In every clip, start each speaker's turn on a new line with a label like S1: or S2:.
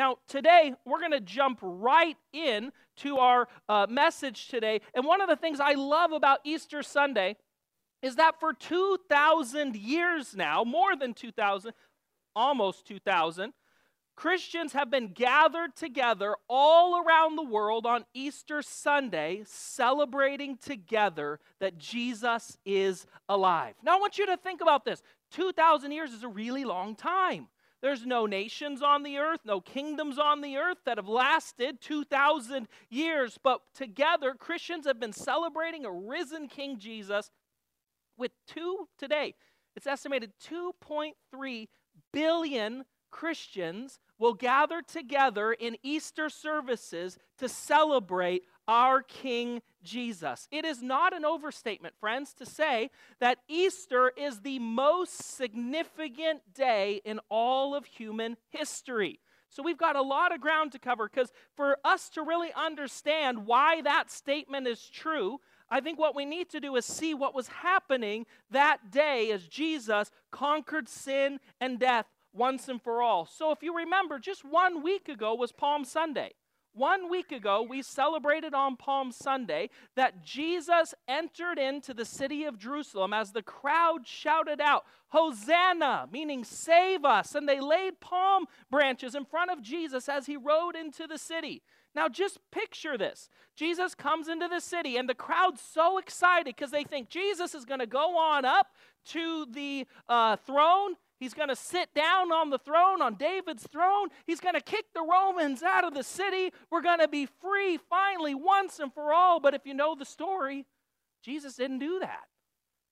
S1: Now, today, we're going to jump right in to our uh, message today. And one of the things I love about Easter Sunday is that for 2,000 years now, more than 2,000, almost 2,000, Christians have been gathered together all around the world on Easter Sunday, celebrating together that Jesus is alive. Now, I want you to think about this 2,000 years is a really long time. There's no nations on the earth, no kingdoms on the earth that have lasted 2,000 years. But together, Christians have been celebrating a risen King Jesus with two today. It's estimated 2.3 billion Christians will gather together in Easter services to celebrate our King Jesus. It is not an overstatement, friends, to say that Easter is the most significant day in all of human history. So we've got a lot of ground to cover because for us to really understand why that statement is true, I think what we need to do is see what was happening that day as Jesus conquered sin and death once and for all. So if you remember, just one week ago was Palm Sunday. One week ago, we celebrated on Palm Sunday that Jesus entered into the city of Jerusalem as the crowd shouted out, Hosanna, meaning save us. And they laid palm branches in front of Jesus as he rode into the city. Now, just picture this. Jesus comes into the city, and the crowd's so excited because they think Jesus is going to go on up to the uh, throne He's going to sit down on the throne, on David's throne. He's going to kick the Romans out of the city. We're going to be free finally, once and for all. But if you know the story, Jesus didn't do that.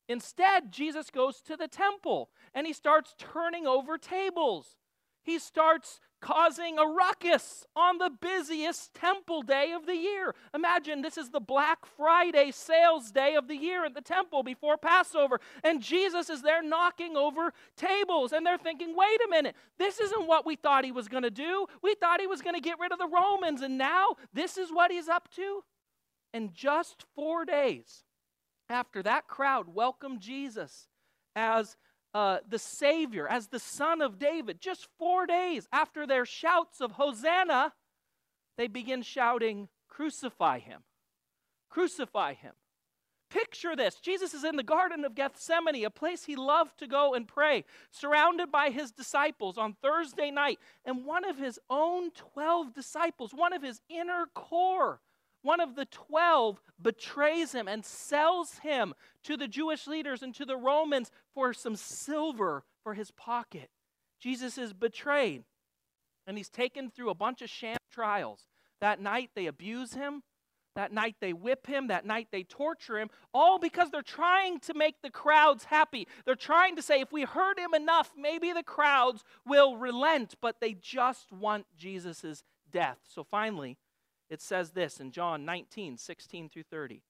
S1: Instead, Jesus goes to the temple and he starts turning over tables. He starts causing a ruckus on the busiest temple day of the year. Imagine this is the Black Friday sales day of the year at the temple before Passover, and Jesus is there knocking over tables, and they're thinking, wait a minute, this isn't what we thought he was going to do. We thought he was going to get rid of the Romans, and now this is what he's up to? And just four days after that crowd welcomed Jesus as uh, the Savior, as the Son of David, just four days after their shouts of Hosanna, they begin shouting, Crucify him! Crucify him! Picture this Jesus is in the Garden of Gethsemane, a place he loved to go and pray, surrounded by his disciples on Thursday night. And one of his own 12 disciples, one of his inner core, one of the 12 betrays him and sells him to the Jewish leaders and to the Romans for some silver for his pocket. Jesus is betrayed and he's taken through a bunch of sham trials. That night they abuse him. That night they whip him. That night they torture him. All because they're trying to make the crowds happy. They're trying to say, if we hurt him enough, maybe the crowds will relent. But they just want Jesus' death. So finally, it says this in John 19, 16 through 30.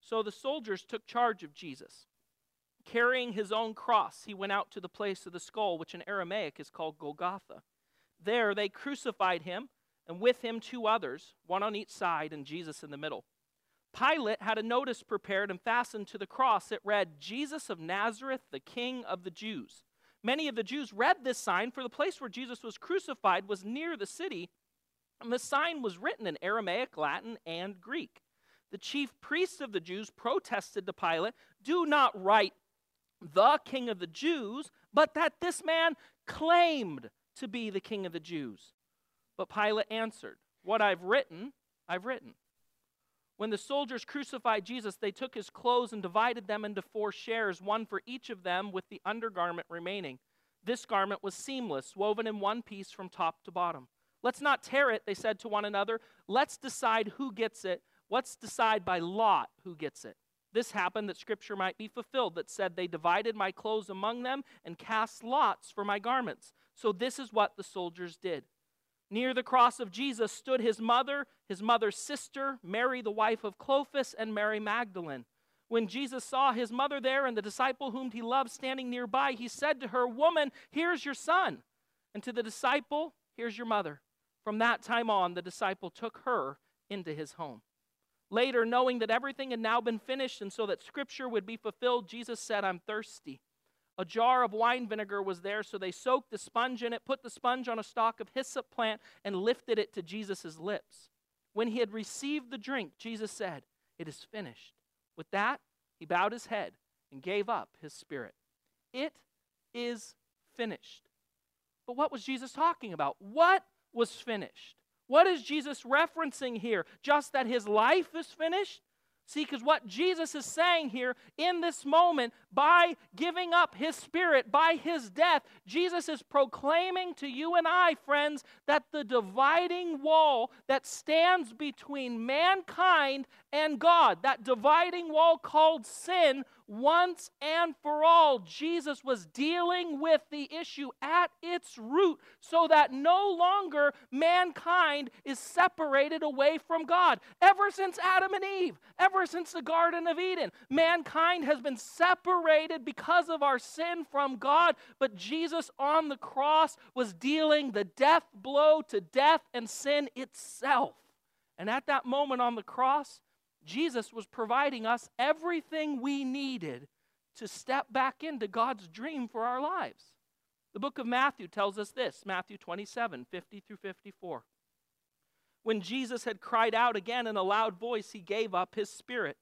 S1: So the soldiers took charge of Jesus. Carrying his own cross, he went out to the place of the skull, which in Aramaic is called Golgotha. There they crucified him, and with him two others, one on each side, and Jesus in the middle. Pilate had a notice prepared and fastened to the cross. It read, Jesus of Nazareth, the King of the Jews. Many of the Jews read this sign, for the place where Jesus was crucified was near the city, and the sign was written in Aramaic, Latin, and Greek. The chief priests of the Jews protested to Pilate, Do not write the king of the Jews, but that this man claimed to be the king of the Jews. But Pilate answered, What I've written, I've written. When the soldiers crucified Jesus, they took his clothes and divided them into four shares, one for each of them, with the undergarment remaining. This garment was seamless, woven in one piece from top to bottom. Let's not tear it, they said to one another. Let's decide who gets it. Let's decide by lot who gets it. This happened that scripture might be fulfilled that said, They divided my clothes among them and cast lots for my garments. So this is what the soldiers did. Near the cross of Jesus stood his mother, his mother's sister, Mary, the wife of Clopas, and Mary Magdalene. When Jesus saw his mother there and the disciple whom he loved standing nearby, he said to her, Woman, here's your son. And to the disciple, Here's your mother. From that time on, the disciple took her into his home. Later, knowing that everything had now been finished and so that scripture would be fulfilled, Jesus said, I'm thirsty. A jar of wine vinegar was there, so they soaked the sponge in it, put the sponge on a stalk of hyssop plant, and lifted it to Jesus' lips. When he had received the drink, Jesus said, It is finished. With that, he bowed his head and gave up his spirit. It is finished. But what was Jesus talking about? What was finished? What is Jesus referencing here? Just that his life is finished? See, because what Jesus is saying here in this moment, by giving up his spirit, by his death, Jesus is proclaiming to you and I, friends, that the dividing wall that stands between mankind and God, that dividing wall called sin, once and for all, Jesus was dealing with the issue at its root so that no longer mankind is separated away from God. Ever since Adam and Eve, ever since the Garden of Eden, mankind has been separated because of our sin from God. But Jesus on the cross was dealing the death blow to death and sin itself. And at that moment on the cross, Jesus was providing us everything we needed to step back into God's dream for our lives. The book of Matthew tells us this Matthew 27 50 through 54. When Jesus had cried out again in a loud voice, he gave up his spirit.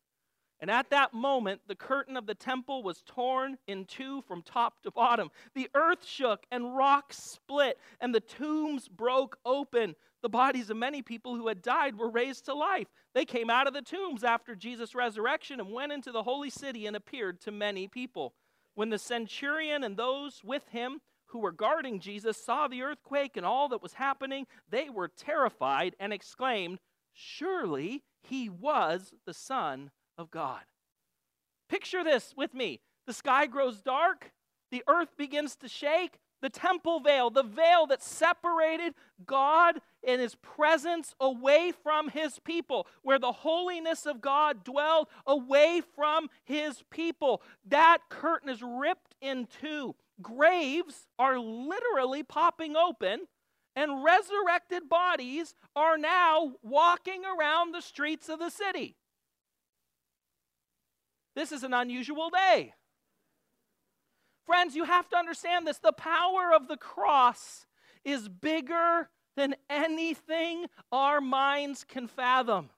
S1: And at that moment, the curtain of the temple was torn in two from top to bottom. The earth shook and rocks split, and the tombs broke open. The bodies of many people who had died were raised to life. They came out of the tombs after Jesus' resurrection and went into the holy city and appeared to many people. When the centurion and those with him who were guarding Jesus saw the earthquake and all that was happening, they were terrified and exclaimed, Surely he was the Son of God. Picture this with me. The sky grows dark, the earth begins to shake, the temple veil, the veil that separated God and his presence away from his people, where the holiness of God dwelled away from his people. That curtain is ripped in two. Graves are literally popping open, and resurrected bodies are now walking around the streets of the city. This is an unusual day. Friends, you have to understand this. The power of the cross is bigger than anything our minds can fathom.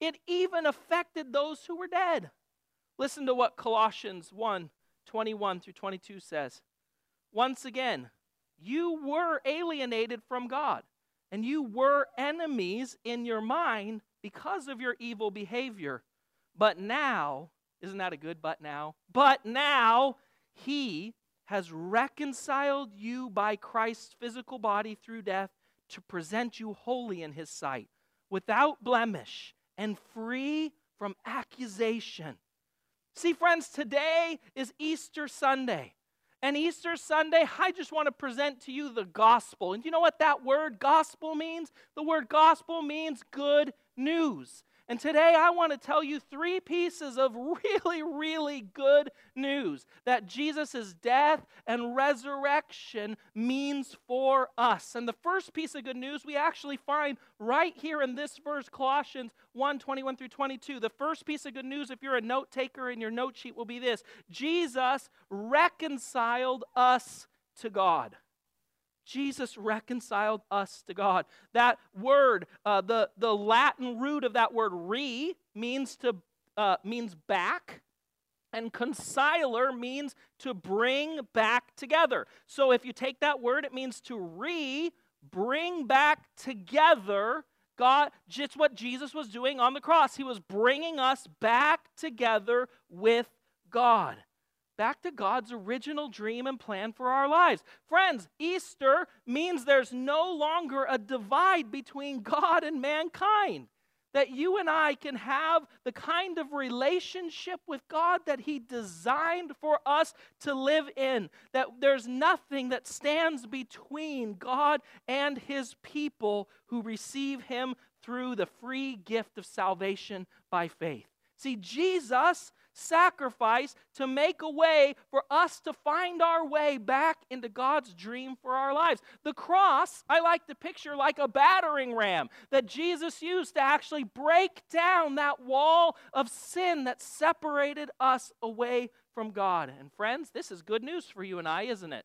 S1: It even affected those who were dead. Listen to what Colossians 1 21 through 22 says. Once again, you were alienated from God, and you were enemies in your mind because of your evil behavior. But now, isn't that a good but now? But now, he has reconciled you by Christ's physical body through death to present you holy in his sight, without blemish and free from accusation. See, friends, today is Easter Sunday. And Easter Sunday, I just want to present to you the gospel. And you know what that word gospel means? The word gospel means good news. And today I want to tell you three pieces of really, really good news that Jesus' death and resurrection means for us. And the first piece of good news we actually find right here in this verse, Colossians 1 21 through 22. The first piece of good news, if you're a note taker in your note sheet, will be this Jesus reconciled us to God. Jesus reconciled us to God. That word, uh, the, the Latin root of that word re means to uh, means back, and conciliar means to bring back together. So if you take that word, it means to re bring back together. God, just what Jesus was doing on the cross. He was bringing us back together with God back to God's original dream and plan for our lives. Friends, Easter means there's no longer a divide between God and mankind. That you and I can have the kind of relationship with God that He designed for us to live in. That there's nothing that stands between God and His people who receive Him through the free gift of salvation by faith. See, Jesus sacrifice to make a way for us to find our way back into God's dream for our lives. The cross, I like to picture like a battering ram that Jesus used to actually break down that wall of sin that separated us away from God. And friends, this is good news for you and I, isn't it?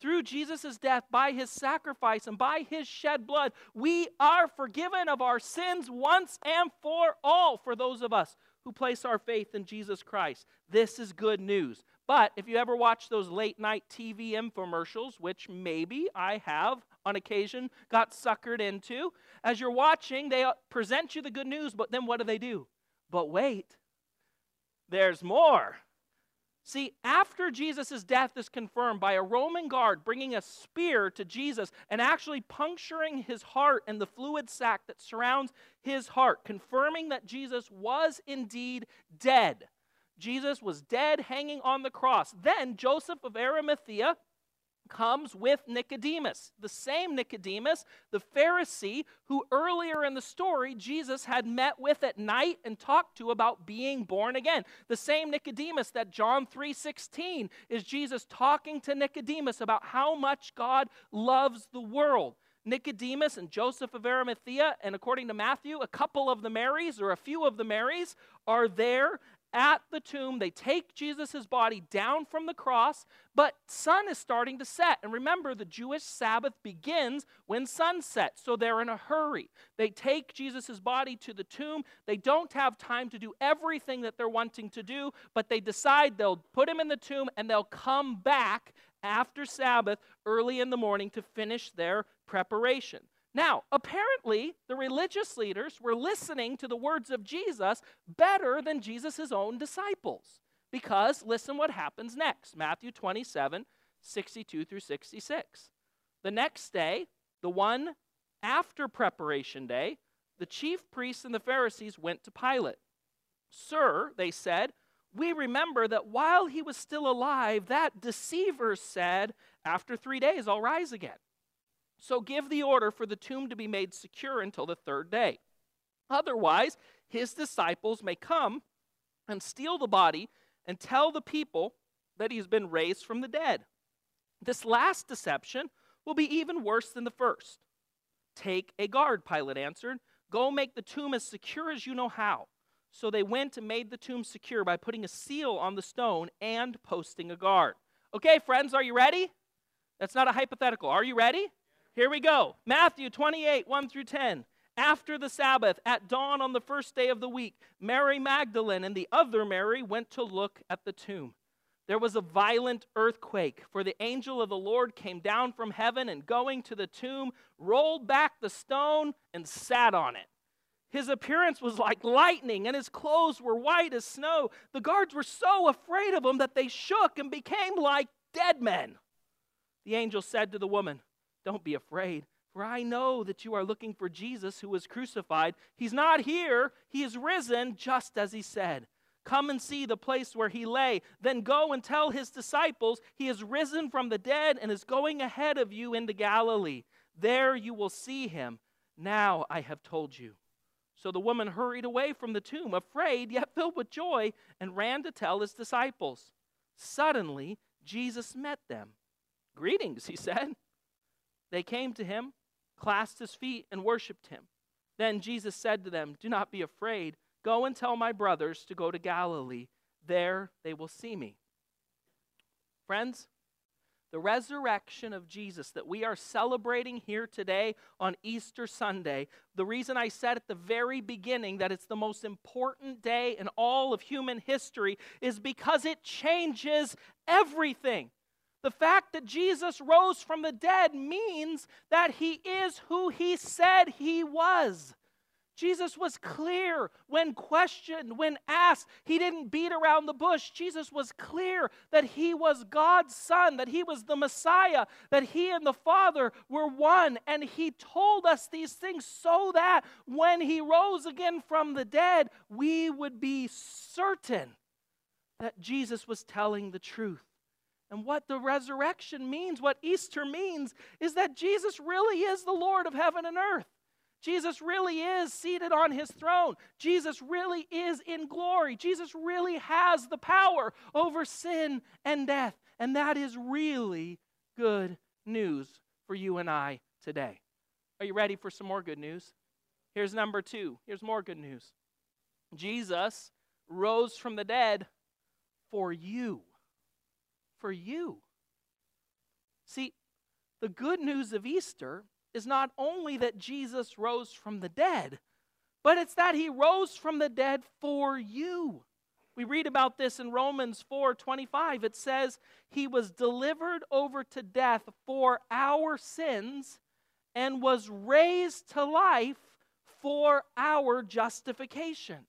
S1: Through Jesus' death, by his sacrifice, and by his shed blood, we are forgiven of our sins once and for all for those of us who place our faith in Jesus Christ. This is good news. But if you ever watch those late night TV infomercials, which maybe I have on occasion got suckered into, as you're watching, they uh, present you the good news, but then what do they do? But wait, there's more. See, after Jesus' death is confirmed by a Roman guard bringing a spear to Jesus and actually puncturing his heart and the fluid sac that surrounds his heart, confirming that Jesus was indeed dead. Jesus was dead, hanging on the cross. Then Joseph of Arimathea comes with Nicodemus, the same Nicodemus, the Pharisee who earlier in the story Jesus had met with at night and talked to about being born again. The same Nicodemus that John 3:16 is Jesus talking to Nicodemus about how much God loves the world. Nicodemus and Joseph of Arimathea, and according to Matthew, a couple of the Marys or a few of the Marys are there at the tomb. They take Jesus' body down from the cross, but sun is starting to set. And remember, the Jewish Sabbath begins when sun sets, so they're in a hurry. They take Jesus' body to the tomb. They don't have time to do everything that they're wanting to do, but they decide they'll put him in the tomb and they'll come back after Sabbath early in the morning to finish their preparation. Now, apparently, the religious leaders were listening to the words of Jesus better than Jesus' own disciples. Because listen what happens next Matthew 27 62 through 66. The next day, the one after preparation day, the chief priests and the Pharisees went to Pilate. Sir, they said, we remember that while he was still alive, that deceiver said, After three days I'll rise again. So give the order for the tomb to be made secure until the third day. Otherwise, his disciples may come and steal the body and tell the people that he's been raised from the dead. This last deception will be even worse than the first. Take a guard, Pilate answered. Go make the tomb as secure as you know how. So they went and made the tomb secure by putting a seal on the stone and posting a guard. Okay, friends, are you ready? That's not a hypothetical. Are you ready? Here we go. Matthew 28, 1 through 10. After the Sabbath, at dawn on the first day of the week, Mary Magdalene and the other Mary went to look at the tomb. There was a violent earthquake, for the angel of the Lord came down from heaven and going to the tomb, rolled back the stone and sat on it. His appearance was like lightning, and his clothes were white as snow. The guards were so afraid of him that they shook and became like dead men. The angel said to the woman, don't be afraid, for I know that you are looking for Jesus who was crucified. He's not here, he is risen, just as he said. Come and see the place where he lay. Then go and tell his disciples he is risen from the dead and is going ahead of you into Galilee. There you will see him. Now I have told you. So the woman hurried away from the tomb, afraid yet filled with joy, and ran to tell his disciples. Suddenly, Jesus met them. Greetings, he said. They came to him, clasped his feet, and worshiped him. Then Jesus said to them, Do not be afraid. Go and tell my brothers to go to Galilee. There they will see me. Friends, the resurrection of Jesus that we are celebrating here today on Easter Sunday, the reason I said at the very beginning that it's the most important day in all of human history is because it changes everything. The fact that Jesus rose from the dead means that he is who he said he was. Jesus was clear when questioned, when asked. He didn't beat around the bush. Jesus was clear that he was God's son, that he was the Messiah, that he and the Father were one. And he told us these things so that when he rose again from the dead, we would be certain that Jesus was telling the truth. And what the resurrection means, what Easter means, is that Jesus really is the Lord of heaven and earth. Jesus really is seated on his throne. Jesus really is in glory. Jesus really has the power over sin and death. And that is really good news for you and I today. Are you ready for some more good news? Here's number two. Here's more good news. Jesus rose from the dead for you. For you. See, the good news of Easter is not only that Jesus rose from the dead, but it's that he rose from the dead for you. We read about this in Romans 4:25. It says, "He was delivered over to death for our sins and was raised to life for our justification."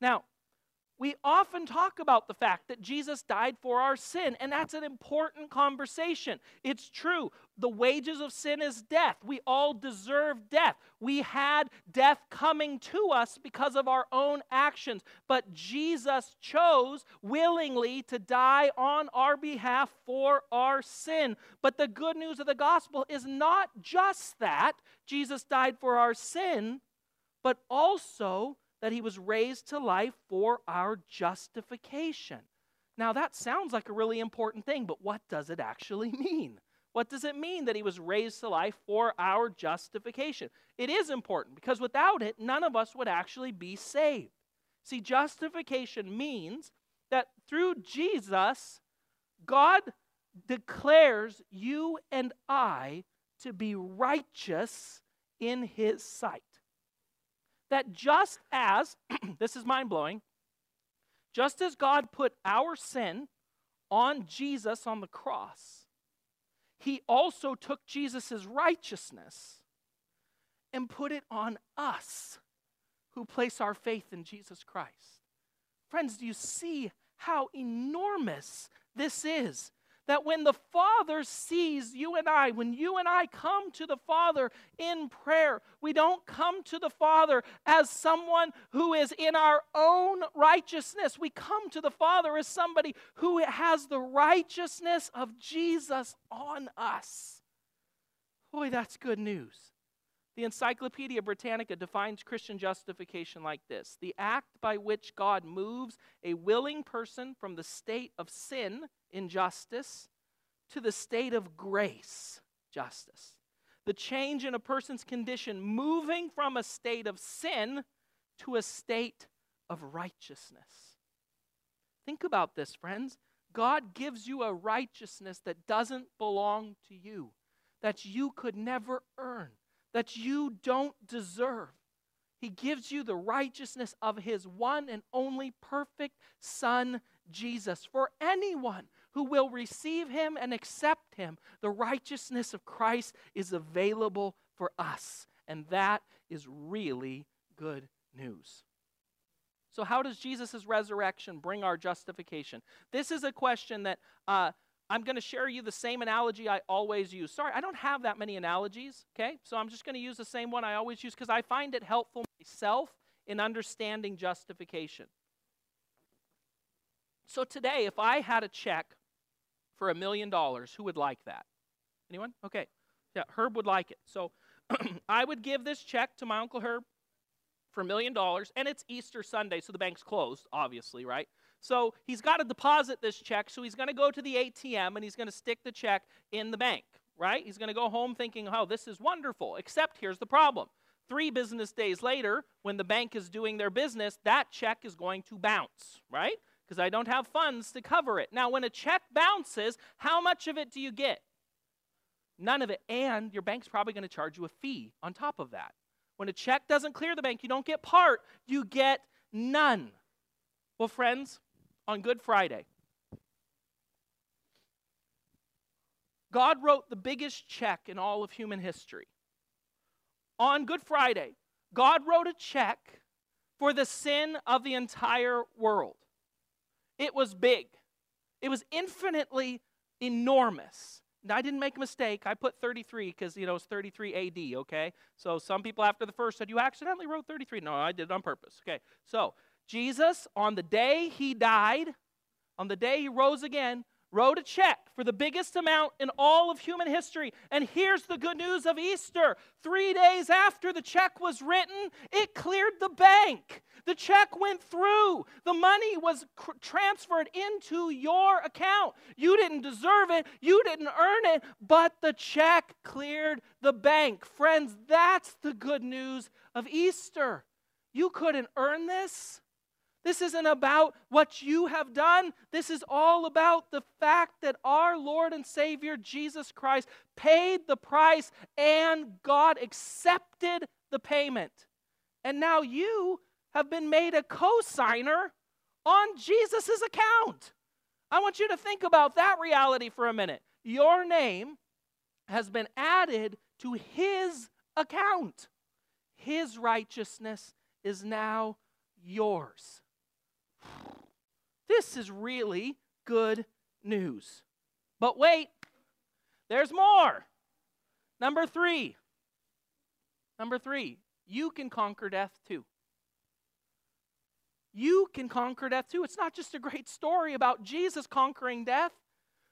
S1: Now, we often talk about the fact that Jesus died for our sin, and that's an important conversation. It's true. The wages of sin is death. We all deserve death. We had death coming to us because of our own actions, but Jesus chose willingly to die on our behalf for our sin. But the good news of the gospel is not just that Jesus died for our sin, but also that he was raised to life for our justification. Now, that sounds like a really important thing, but what does it actually mean? What does it mean that he was raised to life for our justification? It is important because without it, none of us would actually be saved. See, justification means that through Jesus, God declares you and I to be righteous in his sight that just as, this is mind blowing, just as God put our sin on Jesus on the cross, he also took Jesus' righteousness and put it on us who place our faith in Jesus Christ. Friends, do you see how enormous this is? That when the Father sees you and I, when you and I come to the Father in prayer, we don't come to the Father as someone who is in our own righteousness. We come to the Father as somebody who has the righteousness of Jesus on us. Boy, that's good news. The Encyclopedia Britannica defines Christian justification like this the act by which God moves a willing person from the state of sin injustice to the state of grace, justice. The change in a person's condition moving from a state of sin to a state of righteousness. Think about this, friends. God gives you a righteousness that doesn't belong to you, that you could never earn, that you don't deserve. He gives you the righteousness of His one and only perfect Son, Jesus. For anyone who will receive him and accept him, the righteousness of Christ is available for us. And that is really good news. So, how does Jesus' resurrection bring our justification? This is a question that uh, I'm going to share you the same analogy I always use. Sorry, I don't have that many analogies, okay? So I'm just going to use the same one I always use because I find it helpful myself in understanding justification. So today, if I had a check for a million dollars. Who would like that? Anyone? Okay. Yeah, Herb would like it. So I would give this check to my Uncle Herb for a million dollars, and it's Easter Sunday, so the bank's closed, obviously, right? So he's got to deposit this check, so he's going to go to the ATM and he's going to stick the check in the bank, right? He's going to go home thinking, oh, this is wonderful. Except here's the problem. Three business days later, when the bank is doing their business, that check is going to bounce, right? Because I don't have funds to cover it. Now, when a check bounces, how much of it do you get? None of it. And your bank's probably going to charge you a fee on top of that. When a check doesn't clear the bank, you don't get part, you get none. Well, friends, on Good Friday, God wrote the biggest check in all of human history. On Good Friday, God wrote a check for the sin of the entire world. It was big, it was infinitely enormous. Now, I didn't make a mistake. I put 33 because, you know, it's 33 AD, okay? So some people after the first said, You accidentally wrote 33. No, I did it on purpose, okay? So Jesus, on the day he died, on the day he rose again, wrote a check for the biggest amount in all of human history. And here's the good news of Easter three days after the check was written, it cleared the bank. The check went through. The money was cr- transferred into your account. You didn't deserve it, you didn't earn it, but the check cleared the bank. Friends, that's the good news of Easter. You couldn't earn this. This isn't about what you have done. This is all about the fact that our Lord and Savior Jesus Christ paid the price and God accepted the payment. And now you have been made a co signer on Jesus' account. I want you to think about that reality for a minute. Your name has been added to his account. His righteousness is now yours. This is really good news. But wait, there's more. Number three. Number three, you can conquer death too. You can conquer death too. It's not just a great story about Jesus conquering death.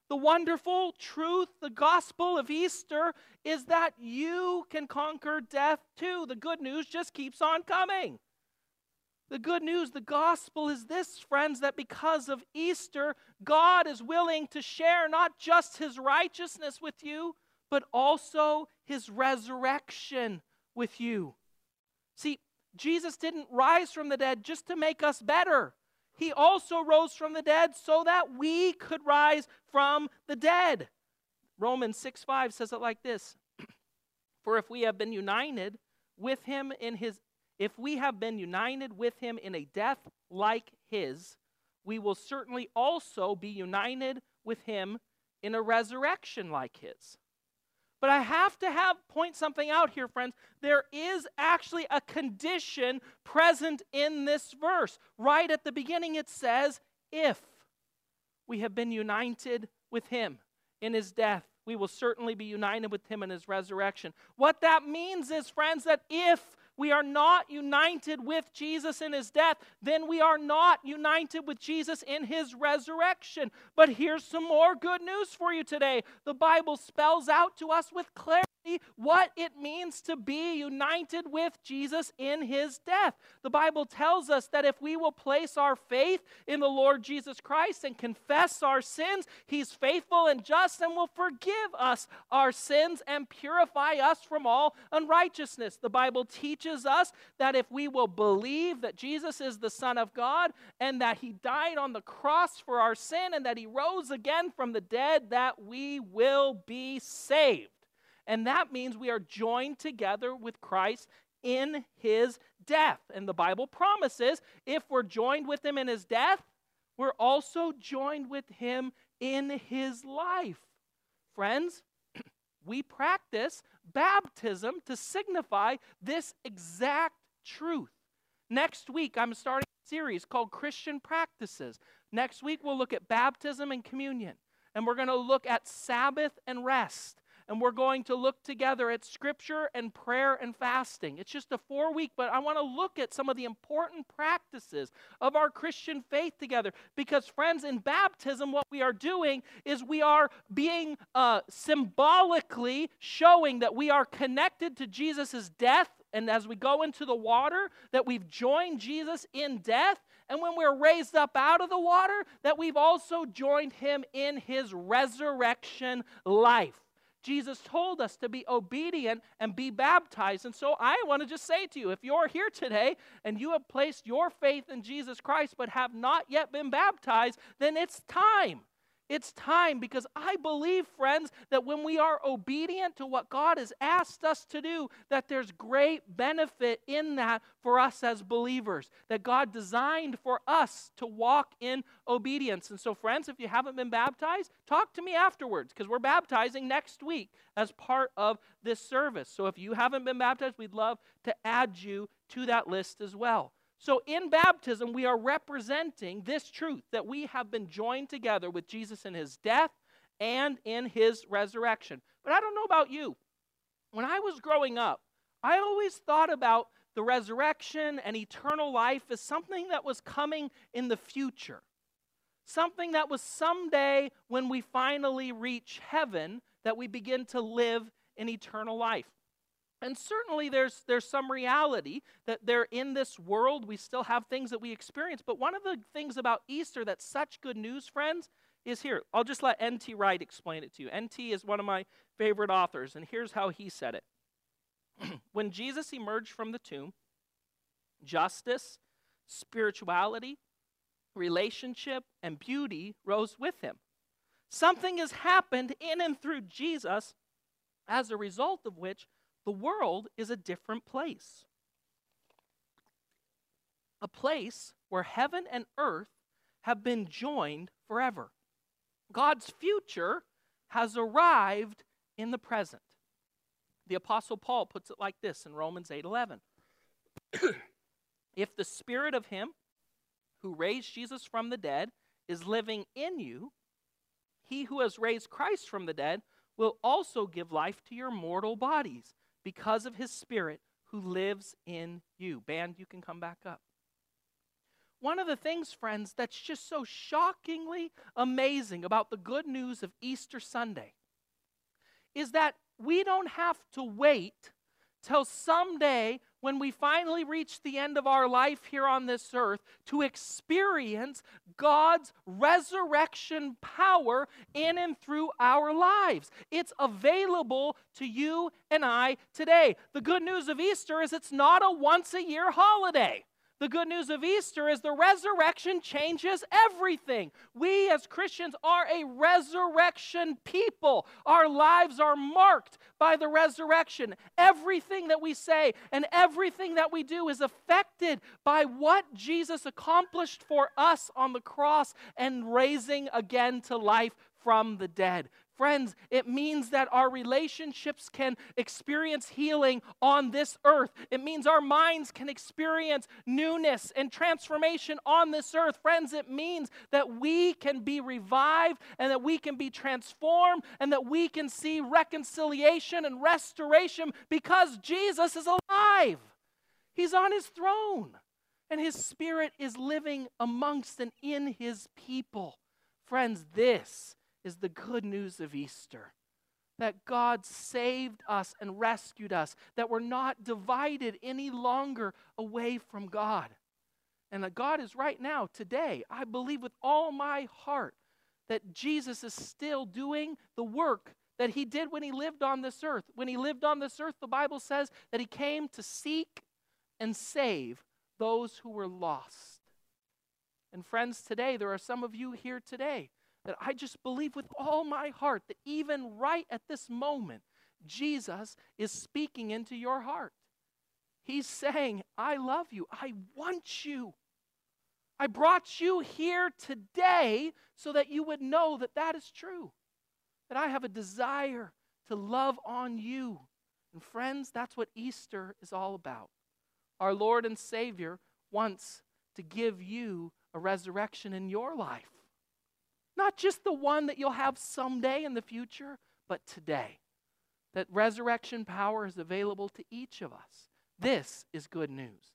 S1: The wonderful truth, the gospel of Easter, is that you can conquer death too. The good news just keeps on coming. The good news, the gospel is this, friends, that because of Easter, God is willing to share not just his righteousness with you, but also his resurrection with you. See, Jesus didn't rise from the dead just to make us better. He also rose from the dead so that we could rise from the dead. Romans 6 5 says it like this For if we have been united with him in his if we have been united with him in a death like his, we will certainly also be united with him in a resurrection like his. But I have to have point something out here, friends. There is actually a condition present in this verse. Right at the beginning, it says, if we have been united with him in his death, we will certainly be united with him in his resurrection. What that means is, friends, that if we are not united with Jesus in his death, then we are not united with Jesus in his resurrection. But here's some more good news for you today. The Bible spells out to us with clarity what it means to be united with Jesus in his death. The Bible tells us that if we will place our faith in the Lord Jesus Christ and confess our sins, he's faithful and just and will forgive us our sins and purify us from all unrighteousness. The Bible teaches us that if we will believe that Jesus is the Son of God and that he died on the cross for our sin and that he rose again from the dead, that we will be saved. And that means we are joined together with Christ in his death. And the Bible promises if we're joined with him in his death, we're also joined with him in his life. Friends, we practice baptism to signify this exact truth. Next week, I'm starting a series called Christian Practices. Next week, we'll look at baptism and communion, and we're going to look at Sabbath and rest and we're going to look together at scripture and prayer and fasting. It's just a four week, but I want to look at some of the important practices of our Christian faith together. Because, friends, in baptism, what we are doing is we are being uh, symbolically showing that we are connected to Jesus' death. And as we go into the water, that we've joined Jesus in death. And when we're raised up out of the water, that we've also joined him in his resurrection life. Jesus told us to be obedient and be baptized. And so I want to just say to you if you're here today and you have placed your faith in Jesus Christ but have not yet been baptized, then it's time. It's time because I believe, friends, that when we are obedient to what God has asked us to do, that there's great benefit in that for us as believers. That God designed for us to walk in obedience. And so, friends, if you haven't been baptized, talk to me afterwards because we're baptizing next week as part of this service. So, if you haven't been baptized, we'd love to add you to that list as well. So, in baptism, we are representing this truth that we have been joined together with Jesus in his death and in his resurrection. But I don't know about you. When I was growing up, I always thought about the resurrection and eternal life as something that was coming in the future. Something that was someday when we finally reach heaven that we begin to live in eternal life. And certainly there's, there's some reality that they're in this world. We still have things that we experience. But one of the things about Easter that's such good news, friends, is here. I'll just let N.T. Wright explain it to you. N.T. is one of my favorite authors, and here's how he said it. when Jesus emerged from the tomb, justice, spirituality, relationship, and beauty rose with him. Something has happened in and through Jesus, as a result of which the world is a different place. A place where heaven and earth have been joined forever. God's future has arrived in the present. The apostle Paul puts it like this in Romans 8:11. if the spirit of him who raised Jesus from the dead is living in you, he who has raised Christ from the dead will also give life to your mortal bodies because of his spirit who lives in you. Band, you can come back up. One of the things, friends, that's just so shockingly amazing about the good news of Easter Sunday is that we don't have to wait till someday when we finally reach the end of our life here on this earth to experience God's resurrection power in and through our lives. It's available to you and I today. The good news of Easter is it's not a once a year holiday. The good news of Easter is the resurrection changes everything. We as Christians are a resurrection people. Our lives are marked by the resurrection. Everything that we say and everything that we do is affected by what Jesus accomplished for us on the cross and raising again to life from the dead. Friends, it means that our relationships can experience healing on this earth. It means our minds can experience newness and transformation on this earth. Friends, it means that we can be revived and that we can be transformed and that we can see reconciliation and restoration because Jesus is alive. He's on his throne and his spirit is living amongst and in his people. Friends, this is the good news of Easter that God saved us and rescued us, that we're not divided any longer away from God. And that God is right now, today, I believe with all my heart that Jesus is still doing the work that he did when he lived on this earth. When he lived on this earth, the Bible says that he came to seek and save those who were lost. And friends, today, there are some of you here today that I just believe with all my heart that even right at this moment, Jesus is speaking into your heart. He's saying, I love you. I want you. I brought you here today so that you would know that that is true. That I have a desire to love on you. And friends, that's what Easter is all about. Our Lord and Savior wants to give you a resurrection in your life. Not just the one that you'll have someday in the future, but today. That resurrection power is available to each of us. This is good news.